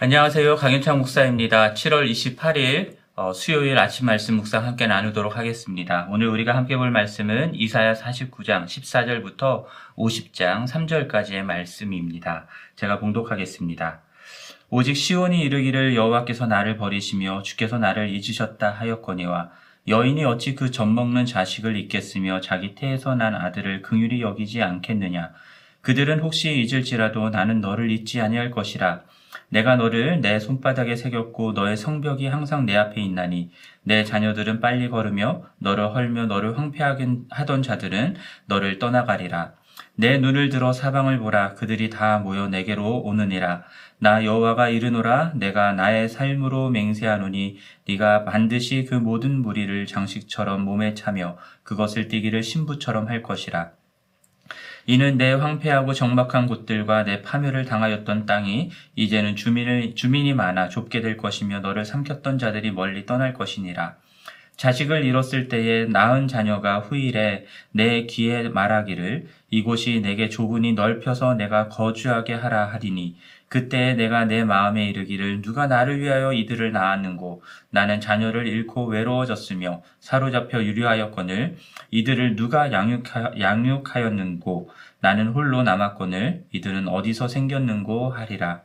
안녕하세요. 강윤창 목사입니다. 7월 28일 어, 수요일 아침 말씀 묵상 함께 나누도록 하겠습니다. 오늘 우리가 함께 볼 말씀은 이사야 49장 14절부터 50장 3절까지의 말씀입니다. 제가 봉독하겠습니다. 오직 시온이 이르기를 여호와께서 나를 버리시며 주께서 나를 잊으셨다 하였거니와 여인이 어찌 그 젖먹는 자식을 잊겠으며 자기 태에서 난 아들을 긍휼히 여기지 않겠느냐 그들은 혹시 잊을지라도 나는 너를 잊지 아니할 것이라 내가 너를 내 손바닥에 새겼고 너의 성벽이 항상 내 앞에 있나니 내 자녀들은 빨리 걸으며 너를 헐며 너를 황폐하게 하던 자들은 너를 떠나가리라. 내 눈을 들어 사방을 보라 그들이 다 모여 내게로 오느니라. 나 여호와가 이르노라 내가 나의 삶으로 맹세하노니 네가 반드시 그 모든 무리를 장식처럼 몸에 차며 그것을 띠기를 신부처럼 할 것이라. 이는 내 황폐하고 적막한 곳들과 내 파멸을 당하였던 땅이 이제는 주민을, 주민이 많아 좁게 될 것이며 너를 삼켰던 자들이 멀리 떠날 것이니라. 자식을 잃었을 때에 낳은 자녀가 후일에 내 귀에 말하기를 이곳이 내게 좁으니 넓혀서 내가 거주하게 하라 하리니 그때 내가 내 마음에 이르기를 누가 나를 위하여 이들을 낳았는고? 나는 자녀를 잃고 외로워졌으며 사로잡혀 유료하였거늘 이들을 누가 양육하, 양육하였는고? 나는 홀로 남았거늘 이들은 어디서 생겼는고 하리라.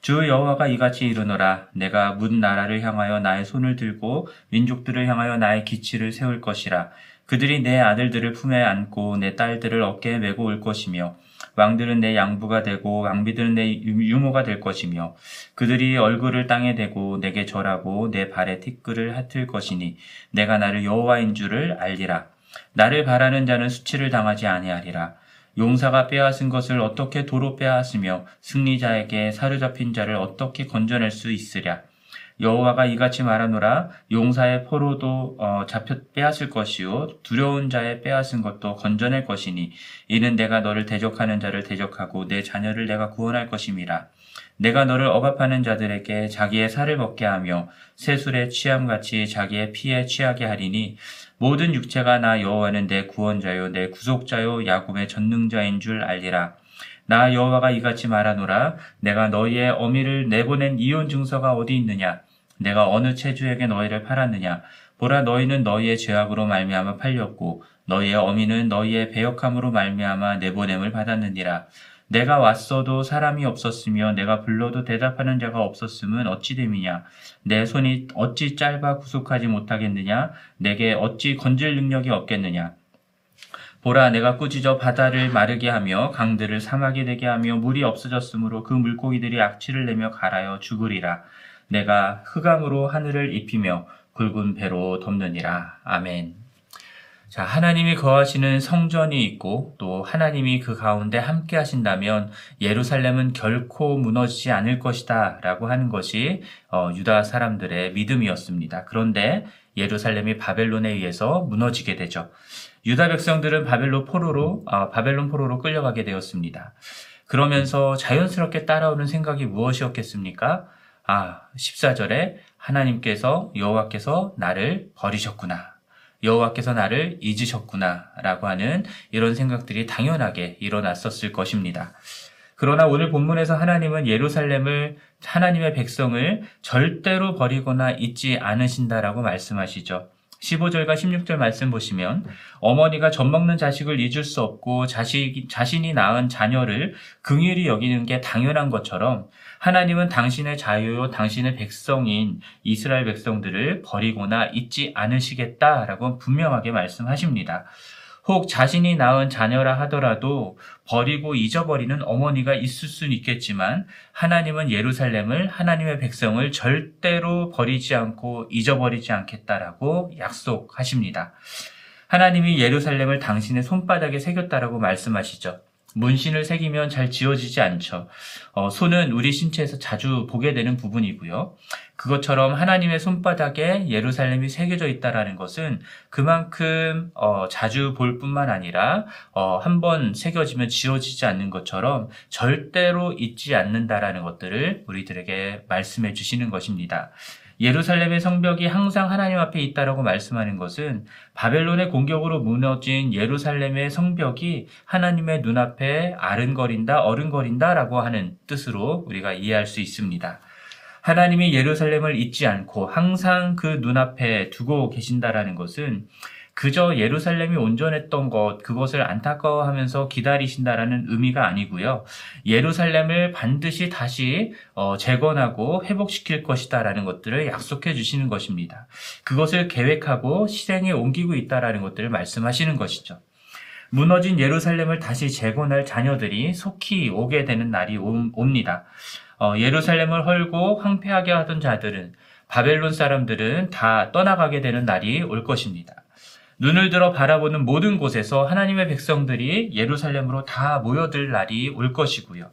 주 여호와가 이같이 이르노라. 내가 문 나라를 향하여 나의 손을 들고 민족들을 향하여 나의 기치를 세울 것이라 그들이 내 아들들을 품에 안고 내 딸들을 어깨에 메고 올 것이며 왕들은 내 양부가 되고 왕비들은 내 유모가 될 것이며 그들이 얼굴을 땅에 대고 내게 절하고 내 발에 티끌을 핫을 것이니 내가 나를 여호와인 줄을 알리라. 나를 바라는 자는 수치를 당하지 아니하리라. 용사가 빼앗은 것을 어떻게 도로 빼앗으며 승리자에게 사로잡힌 자를 어떻게 건져낼 수 있으랴 여호와가 이같이 말하노라 용사의 포로도 어, 잡혀 빼앗을 것이요 두려운 자의 빼앗은 것도 건져낼 것이니 이는 내가 너를 대적하는 자를 대적하고 내 자녀를 내가 구원할 것임이라. 내가 너를 억압하는 자들에게 자기의 살을 먹게 하며 새술에 취함같이 자기의 피에 취하게 하리니 모든 육체가 나 여호와는 내 구원자요 내 구속자요 야곱의 전능자인 줄 알리라. 나 여호와가 이같이 말하노라 내가 너희의 어미를 내보낸 이혼 증서가 어디 있느냐 내가 어느 체주에게 너희를 팔았느냐? 보라 너희는 너희의 죄악으로 말미암아 팔렸고 너희의 어미는 너희의 배역함으로 말미암아 내보냄을 받았느니라. 내가 왔어도 사람이 없었으며 내가 불러도 대답하는 자가 없었음은 어찌 됨이냐? 내 손이 어찌 짧아 구속하지 못하겠느냐? 내게 어찌 건질 능력이 없겠느냐? 보라 내가 꾸짖어 바다를 마르게 하며 강들을 사막이 되게 하며 물이 없어졌으므로 그 물고기들이 악취를 내며 갈아여 죽으리라 내가 흑암으로 하늘을 입히며 굵은 배로 덮느니라. 아멘. 자, 하나님이 거하시는 성전이 있고 또 하나님이 그 가운데 함께 하신다면 예루살렘은 결코 무너지지 않을 것이다 라고 하는 것이 어, 유다 사람들의 믿음이었습니다. 그런데 예루살렘이 바벨론에 의해서 무너지게 되죠. 유다 백성들은 바벨론 포로로, 어, 바벨론 포로로 끌려가게 되었습니다. 그러면서 자연스럽게 따라오는 생각이 무엇이었겠습니까? 아, 14절에 하나님께서 여호와께서 나를 버리셨구나. 여호와께서 나를 잊으셨구나. 라고 하는 이런 생각들이 당연하게 일어났었을 것입니다. 그러나 오늘 본문에서 하나님은 예루살렘을 하나님의 백성을 절대로 버리거나 잊지 않으신다라고 말씀하시죠. 15절과 16절 말씀 보시면 어머니가 젖 먹는 자식을 잊을 수 없고 자식, 자신이 낳은 자녀를 긍휼히 여기는 게 당연한 것처럼 하나님은 당신의 자유요 당신의 백성인 이스라엘 백성들을 버리거나 잊지 않으시겠다라고 분명하게 말씀하십니다. 혹 자신이 낳은 자녀라 하더라도 버리고 잊어버리는 어머니가 있을 수는 있겠지만 하나님은 예루살렘을 하나님의 백성을 절대로 버리지 않고 잊어버리지 않겠다라고 약속하십니다. 하나님이 예루살렘을 당신의 손바닥에 새겼다라고 말씀하시죠. 문신을 새기면 잘 지워지지 않죠. 어, 손은 우리 신체에서 자주 보게 되는 부분이고요. 그것처럼 하나님의 손바닥에 예루살렘이 새겨져 있다라는 것은 그만큼 어, 자주 볼 뿐만 아니라 어, 한번 새겨지면 지워지지 않는 것처럼 절대로 잊지 않는다라는 것들을 우리들에게 말씀해 주시는 것입니다. 예루살렘의 성벽이 항상 하나님 앞에 있다라고 말씀하는 것은 바벨론의 공격으로 무너진 예루살렘의 성벽이 하나님의 눈앞에 아른거린다, 어른거린다라고 하는 뜻으로 우리가 이해할 수 있습니다. 하나님이 예루살렘을 잊지 않고 항상 그 눈앞에 두고 계신다라는 것은 그저 예루살렘이 온전했던 것, 그것을 안타까워하면서 기다리신다라는 의미가 아니고요. 예루살렘을 반드시 다시 어, 재건하고 회복시킬 것이다라는 것들을 약속해 주시는 것입니다. 그것을 계획하고 실행에 옮기고 있다라는 것들을 말씀하시는 것이죠. 무너진 예루살렘을 다시 재건할 자녀들이 속히 오게 되는 날이 옵니다. 어, 예루살렘을 헐고 황폐하게 하던 자들은 바벨론 사람들은 다 떠나가게 되는 날이 올 것입니다. 눈을 들어 바라보는 모든 곳에서 하나님의 백성들이 예루살렘으로 다 모여들 날이 올 것이고요.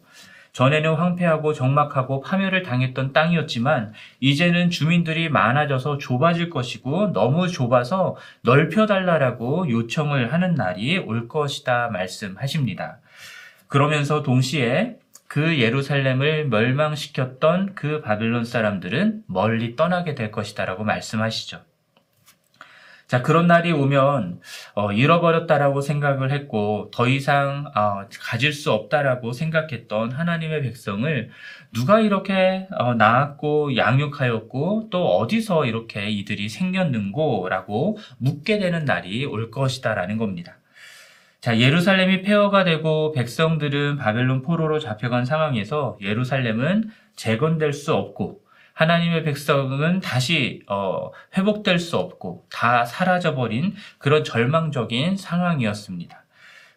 전에는 황폐하고 적막하고 파멸을 당했던 땅이었지만 이제는 주민들이 많아져서 좁아질 것이고 너무 좁아서 넓혀달라라고 요청을 하는 날이 올 것이다 말씀하십니다. 그러면서 동시에 그 예루살렘을 멸망시켰던 그 바빌론 사람들은 멀리 떠나게 될 것이다라고 말씀하시죠. 자, 그런 날이 오면 어, 잃어버렸다라고 생각을 했고 더 이상 어, 가질 수 없다라고 생각했던 하나님의 백성을 누가 이렇게 어, 낳았고 양육하였고 또 어디서 이렇게 이들이 생겼는고라고 묻게 되는 날이 올 것이다라는 겁니다. 자, 예루살렘이 폐허가 되고 백성들은 바벨론 포로로 잡혀간 상황에서 예루살렘은 재건될 수 없고 하나님의 백성은 다시 어, 회복될 수 없고 다 사라져버린 그런 절망적인 상황이었습니다.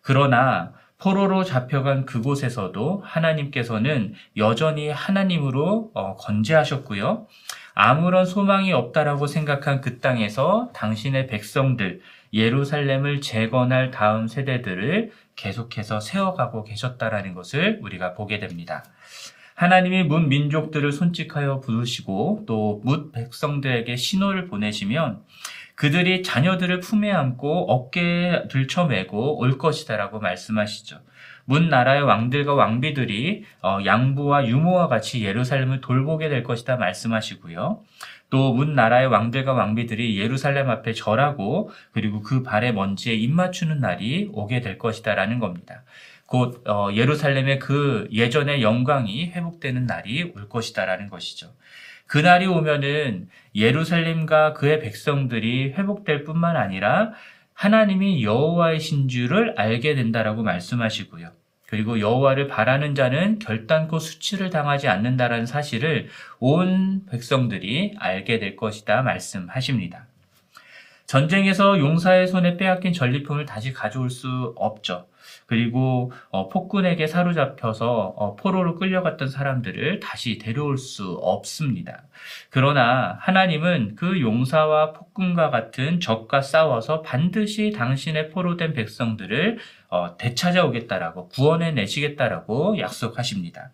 그러나 포로로 잡혀간 그곳에서도 하나님께서는 여전히 하나님으로 어, 건재하셨고요. 아무런 소망이 없다라고 생각한 그 땅에서 당신의 백성들, 예루살렘을 재건할 다음 세대들을 계속해서 세워가고 계셨다라는 것을 우리가 보게 됩니다. 하나님이 문 민족들을 손짓하여 부르시고 또문 백성들에게 신호를 보내시면 그들이 자녀들을 품에 안고 어깨에 들쳐매고 올 것이다라고 말씀하시죠. 문 나라의 왕들과 왕비들이 어, 양부와 유모와 같이 예루살렘을 돌보게 될 것이다 말씀하시고요. 또 문 나라의 왕들과 왕비들이 예루살렘 앞에 절하고 그리고 그 발에 먼지에 입 맞추는 날이 오게 될 것이다라는 겁니다. 곧 어, 예루살렘의 그 예전의 영광이 회복되는 날이 올 것이다라는 것이죠. 그 날이 오면은 예루살렘과 그의 백성들이 회복될 뿐만 아니라 하나님이 여호와의신 줄을 알게 된다라고 말씀하시고요. 그리고 여호와를 바라는 자는 결단코 수치를 당하지 않는다라는 사실을 온 백성들이 알게 될 것이다 말씀하십니다. 전쟁에서 용사의 손에 빼앗긴 전리품을 다시 가져올 수 없죠. 그리고 어, 폭군에게 사로잡혀서 어, 포로로 끌려갔던 사람들을 다시 데려올 수 없습니다. 그러나 하나님은 그 용사와 폭군과 같은 적과 싸워서 반드시 당신의 포로된 백성들을 어, 되찾아오겠다라고 구원해 내시겠다라고 약속하십니다.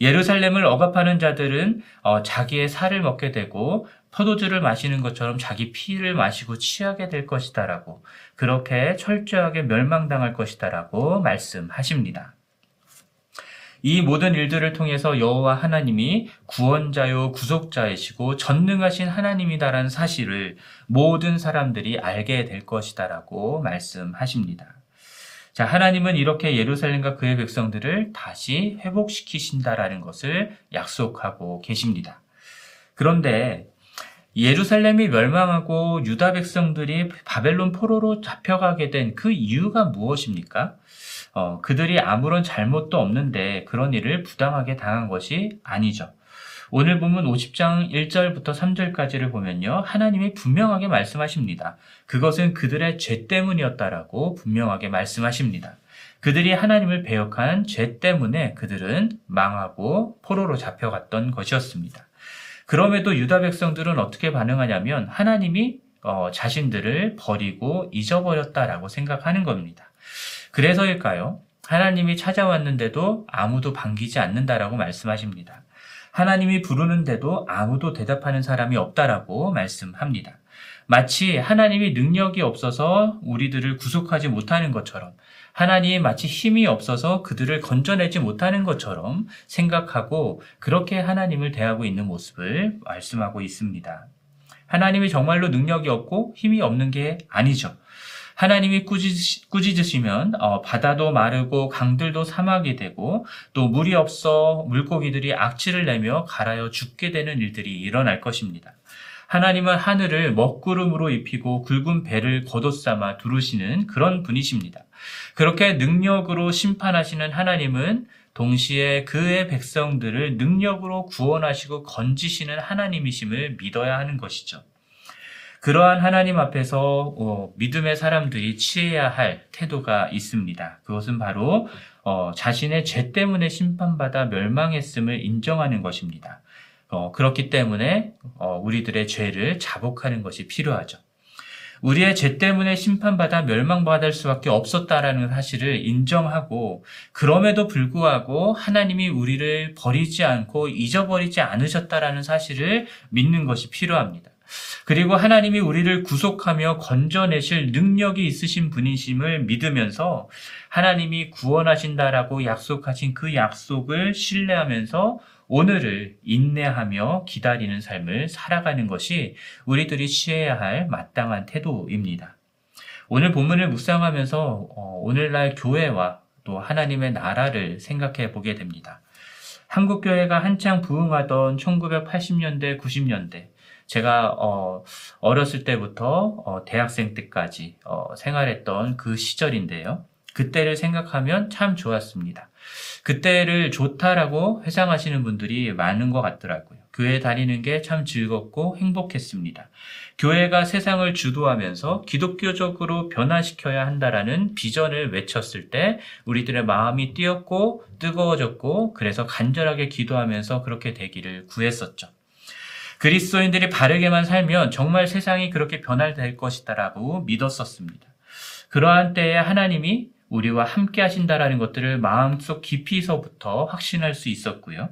예루살렘을 억압하는 자들은 어, 자기의 살을 먹게 되고 포도주를 마시는 것처럼 자기 피를 마시고 취하게 될 것이다라고 그렇게 철저하게 멸망당할 것이다라고 말씀하십니다. 이 모든 일들을 통해서 여호와 하나님이 구원자요 구속자이시고 전능하신 하나님이다라는 사실을 모든 사람들이 알게 될 것이다라고 말씀하십니다. 자, 하나님은 이렇게 예루살렘과 그의 백성들을 다시 회복시키신다라는 것을 약속하고 계십니다. 그런데 예루살렘이 멸망하고 유다 백성들이 바벨론 포로로 잡혀가게 된 그 이유가 무엇입니까? 어, 그들이 아무런 잘못도 없는데 그런 일을 부당하게 당한 것이 아니죠. 오늘 보면 50장 1절부터 3절까지를 보면요. 하나님이 분명하게 말씀하십니다. 그것은 그들의 죄 때문이었다라고 분명하게 말씀하십니다. 그들이 하나님을 배역한 죄 때문에 그들은 망하고 포로로 잡혀갔던 것이었습니다. 그럼에도 유다 백성들은 어떻게 반응하냐면 하나님이 어, 자신들을 버리고 잊어버렸다라고 생각하는 겁니다. 그래서일까요? 하나님이 찾아왔는데도 아무도 반기지 않는다라고 말씀하십니다. 하나님이 부르는데도 아무도 대답하는 사람이 없다라고 말씀합니다. 마치 하나님이 능력이 없어서 우리들을 구속하지 못하는 것처럼 하나님이 마치 힘이 없어서 그들을 건져내지 못하는 것처럼 생각하고 그렇게 하나님을 대하고 있는 모습을 말씀하고 있습니다. 하나님이 정말로 능력이 없고 힘이 없는 게 아니죠. 하나님이 꾸짖, 꾸짖으시 면 어, 바다도 마르고 강들도 사막이 되고 또 물이 없어 물고기들이 악취를 내며 갈아여 죽게 되는 일들이 일어날 것입니다. 하나님은 하늘을 먹구름으로 입히고 굵은 배를 겉옷삼아 두르시는 그런 분이십니다. 그렇게 능력으로 심판하시는 하나님은 동시에 그의 백성들을 능력으로 구원하시고 건지시는 하나님이심을 믿어야 하는 것이죠. 그러한 하나님 앞에서 어, 믿음의 사람들이 취해야 할 태도가 있습니다. 그것은 바로 어, 자신의 죄 때문에 심판받아 멸망했음을 인정하는 것입니다. 어, 그렇기 때문에 어, 우리들의 죄를 자복하는 것이 필요하죠. 우리의 죄 때문에 심판받아 멸망받을 수밖에 없었다라는 사실을 인정하고 그럼에도 불구하고 하나님이 우리를 버리지 않고 잊어버리지 않으셨다라는 사실을 믿는 것이 필요합니다. 그리고 하나님이 우리를 구속하며 건져내실 능력이 있으신 분이심을 믿으면서 하나님이 구원하신다라고 약속하신 그 약속을 신뢰하면서 오늘을 인내하며 기다리는 삶을 살아가는 것이 우리들이 취해야 할 마땅한 태도입니다. 오늘 본문을 묵상하면서 어, 오늘날 교회와 또 하나님의 나라를 생각해 보게 됩니다. 한국교회가 한창 부흥하던 1980년대, 90년대, 제가 어, 어렸을 때부터 어, 대학생 때까지 어, 생활했던 그 시절인데요. 그때를 생각하면 참 좋았습니다. 그때를 좋다라고 회상하시는 분들이 많은 것 같더라고요. 교회 다니는 게 참 즐겁고 행복했습니다. 교회가 세상을 주도하면서 기독교적으로 변화시켜야 한다라는 비전을 외쳤을 때 우리들의 마음이 뛰었고 뜨거워졌고 그래서 간절하게 기도하면서 그렇게 되기를 구했었죠. 그리스도인들이 바르게만 살면 정말 세상이 그렇게 변화될 것이다라고 믿었었습니다. 그러한 때에 하나님이 우리와 함께 하신다라는 것들을 마음속 깊이서부터 확신할 수 있었고요.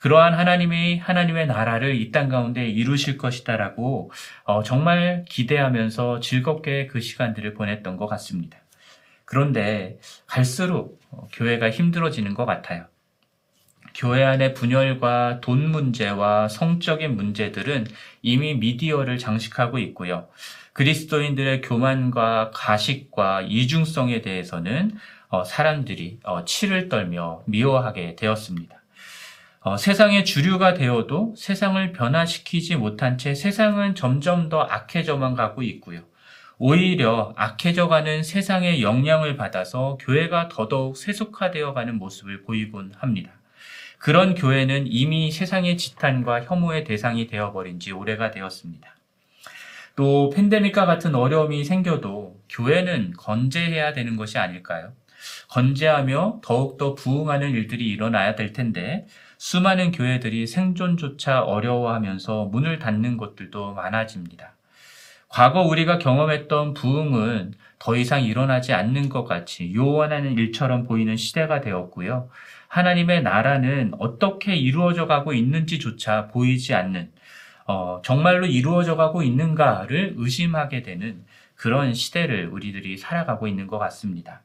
그러한 하나님이 하나님의 나라를 이 땅 가운데 이루실 것이다라고 어, 정말 기대하면서 즐겁게 그 시간들을 보냈던 것 같습니다. 그런데 갈수록 어, 교회가 힘들어지는 것 같아요. 교회 안의 분열과 돈 문제와 성적인 문제들은 이미 미디어를 장식하고 있고요. 그리스도인들의 교만과 가식과 이중성에 대해서는 어, 사람들이 어, 치를 떨며 미워하게 되었습니다. 어, 세상의 주류가 되어도 세상을 변화시키지 못한 채 세상은 점점 더 악해져만 가고 있고요. 오히려 악해져가는 세상의 영향을 받아서 교회가 더더욱 세속화되어 가는 모습을 보이곤 합니다. 그런 교회는 이미 세상의 지탄과 혐오의 대상이 되어버린 지 오래가 되었습니다. 또 팬데믹과 같은 어려움이 생겨도 교회는 건재해야 되는 것이 아닐까요? 건재하며 더욱더 부흥하는 일들이 일어나야 될 텐데 수많은 교회들이 생존조차 어려워하면서 문을 닫는 곳들도 많아집니다. 과거 우리가 경험했던 부흥은 더 이상 일어나지 않는 것 같이 요원하는 일처럼 보이는 시대가 되었고요. 하나님의 나라는 어떻게 이루어져 가고 있는지조차 보이지 않는 어, 정말로 이루어져 가고 있는가를 의심하게 되는 그런 시대를 우리들이 살아가고 있는 것 같습니다.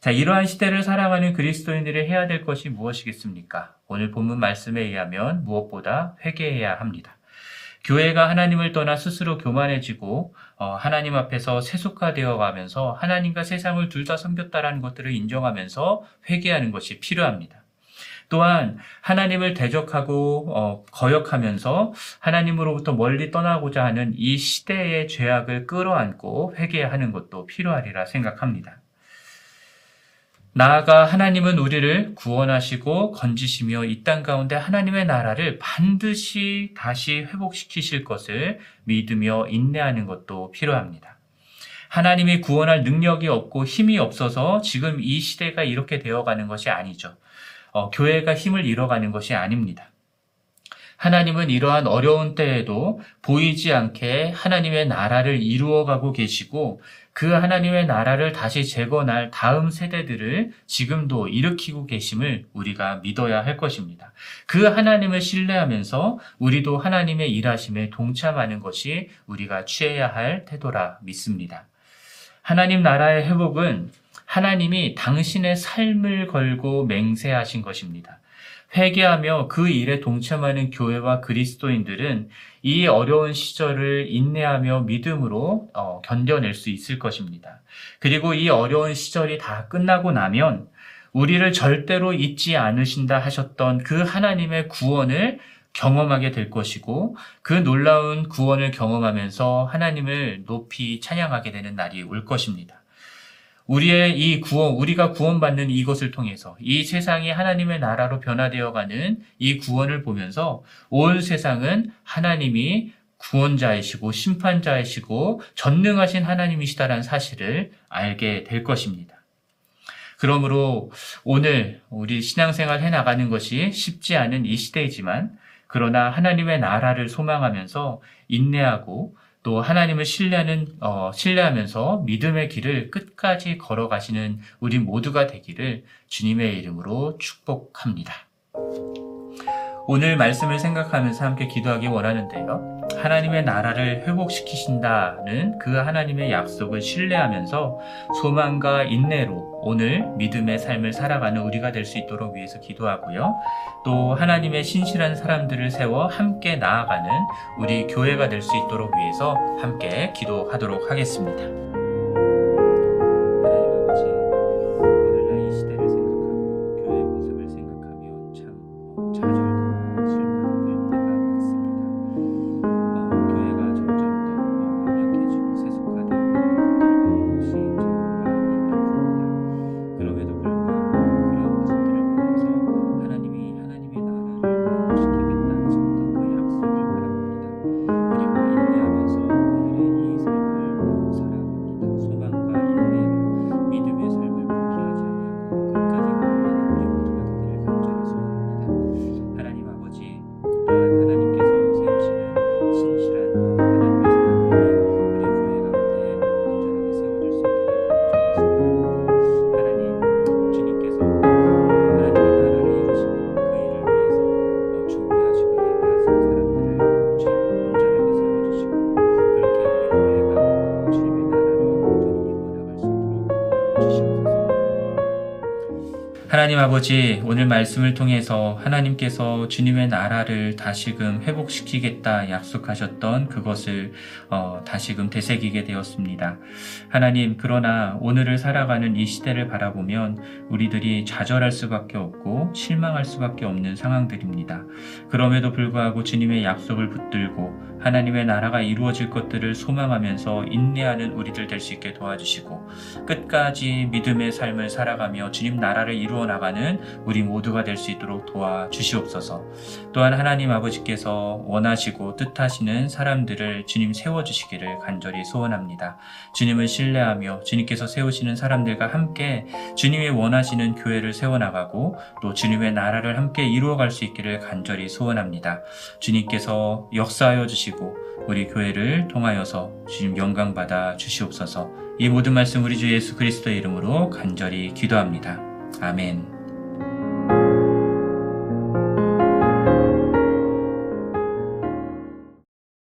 자, 이러한 시대를 살아가는 그리스도인들이 해야 될 것이 무엇이겠습니까? 오늘 본문 말씀에 의하면 무엇보다 회개해야 합니다. 교회가 하나님을 떠나 스스로 교만해지고 어, 하나님 앞에서 세속화되어 가면서 하나님과 세상을 둘 다 섬겼다라는 것들을 인정하면서 회개하는 것이 필요합니다. 또한 하나님을 대적하고 어, 거역하면서 하나님으로부터 멀리 떠나고자 하는 이 시대의 죄악을 끌어안고 회개하는 것도 필요하리라 생각합니다. 나아가 하나님은 우리를 구원하시고 건지시며 이 땅 가운데 하나님의 나라를 반드시 다시 회복시키실 것을 믿으며 인내하는 것도 필요합니다. 하나님이 구원할 능력이 없고 힘이 없어서 지금 이 시대가 이렇게 되어가는 것이 아니죠. 어, 교회가 힘을 잃어가는 것이 아닙니다. 하나님은 이러한 어려운 때에도 보이지 않게 하나님의 나라를 이루어가고 계시고 그 하나님의 나라를 다시 재건할 다음 세대들을 지금도 일으키고 계심을 우리가 믿어야 할 것입니다. 그 하나님을 신뢰하면서 우리도 하나님의 일하심에 동참하는 것이 우리가 취해야 할 태도라 믿습니다. 하나님 나라의 회복은 하나님이 당신의 삶을 걸고 맹세하신 것입니다. 회개하며 그 일에 동참하는 교회와 그리스도인들은 이 어려운 시절을 인내하며 믿음으로 어, 견뎌낼 수 있을 것입니다. 그리고 이 어려운 시절이 다 끝나고 나면 우리를 절대로 잊지 않으신다 하셨던 그 하나님의 구원을 경험하게 될 것이고 그 놀라운 구원을 경험하면서 하나님을 높이 찬양하게 되는 날이 올 것입니다. 우리의 이 구원, 우리가 구원받는 이것을 통해서 이 세상이 하나님의 나라로 변화되어 가는 이 구원을 보면서 온 세상은 하나님이 구원자이시고 심판자이시고 전능하신 하나님이시다라는 사실을 알게 될 것입니다. 그러므로 오늘 우리 신앙생활 해 나가는 것이 쉽지 않은 이 시대이지만 그러나 하나님의 나라를 소망하면서 인내하고 또 하나님을 신뢰하는 어, 신뢰하면서 믿음의 길을 끝까지 걸어가시는 우리 모두가 되기를 주님의 이름으로 축복합니다. 오늘 말씀을 생각하면서 함께 기도하기 원하는데요. 하나님의 나라를 회복시키신다는 그 하나님의 약속을 신뢰하면서 소망과 인내로 오늘 믿음의 삶을 살아가는 우리가 될 수 있도록 위해서 기도하고요. 또 하나님의 신실한 사람들을 세워 함께 나아가는 우리 교회가 될 수 있도록 위해서 함께 기도하도록 하겠습니다. 하나님 아버지, 오늘 말씀을 통해서 하나님께서 주님의 나라를 다시금 회복시키겠다 약속하셨던 그것을 어, 다시금 되새기게 되었습니다. 하나님, 그러나 오늘을 살아가는 이 시대를 바라보면 우리들이 좌절할 수밖에 없고 실망할 수밖에 없는 상황들입니다. 그럼에도 불구하고 주님의 약속을 붙들고 하나님의 나라가 이루어질 것들을 소망하면서 인내하는 우리들 될 수 있게 도와주시고 끝까지 믿음의 삶을 살아가며 주님 나라를 이루어 나가는 우리 모두가 될 수 있도록 도와주시옵소서. 또한 하나님 아버지께서 원하시고 뜻하시는 사람들을 주님 세워 주시기를 간절히 소원합니다. 주님을 신뢰하며 주님께서 세우시는 사람들과 함께 주님이 원하시는 교회를 세워 나가고 또 주님의 나라를 함께 이루어 갈 수 있기를 간절히 소원합니다. 주님께서 역사하여 주시고 우리 교회를 통하여서 주님 영광 받아 주시옵소서. 이 모든 말씀 우리 주 예수 그리스도의 이름으로 간절히 기도합니다. 아멘.